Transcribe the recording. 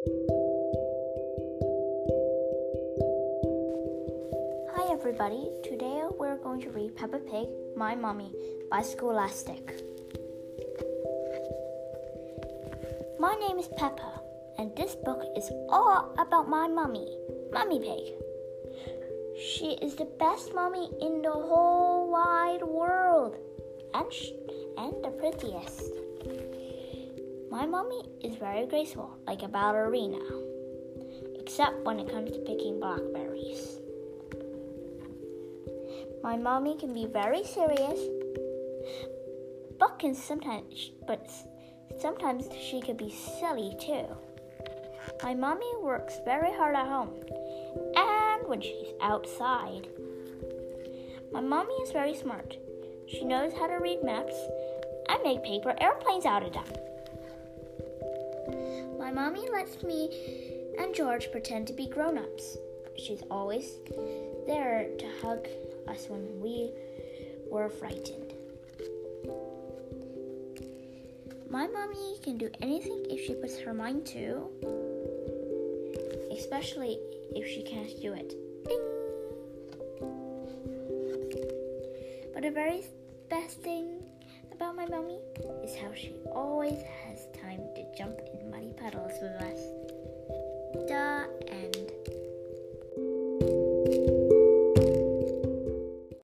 Hi everybody, today we're going to read Peppa Pig, My Mommy by Scholastic. My name is Peppa, and this book is all about my mummy, Mummy Pig. She is the best mommy in the whole wide world, and, sh- and the prettiest. My mommy is very graceful, like a ballerina, except when it comes to picking blackberries. My mommy can be very serious, but can sometimes but sometimes she can be silly too. My mommy works very hard at home and when she's outside. My mommy is very smart. She knows how to read maps and make paper airplanes out of them. My mommy lets me and George pretend to be grown ups. She's always there to hug us when we were frightened. My mommy can do anything if she puts her mind to, especially if she can't do it. Ding! But the very best thing about my mommy is how she always has time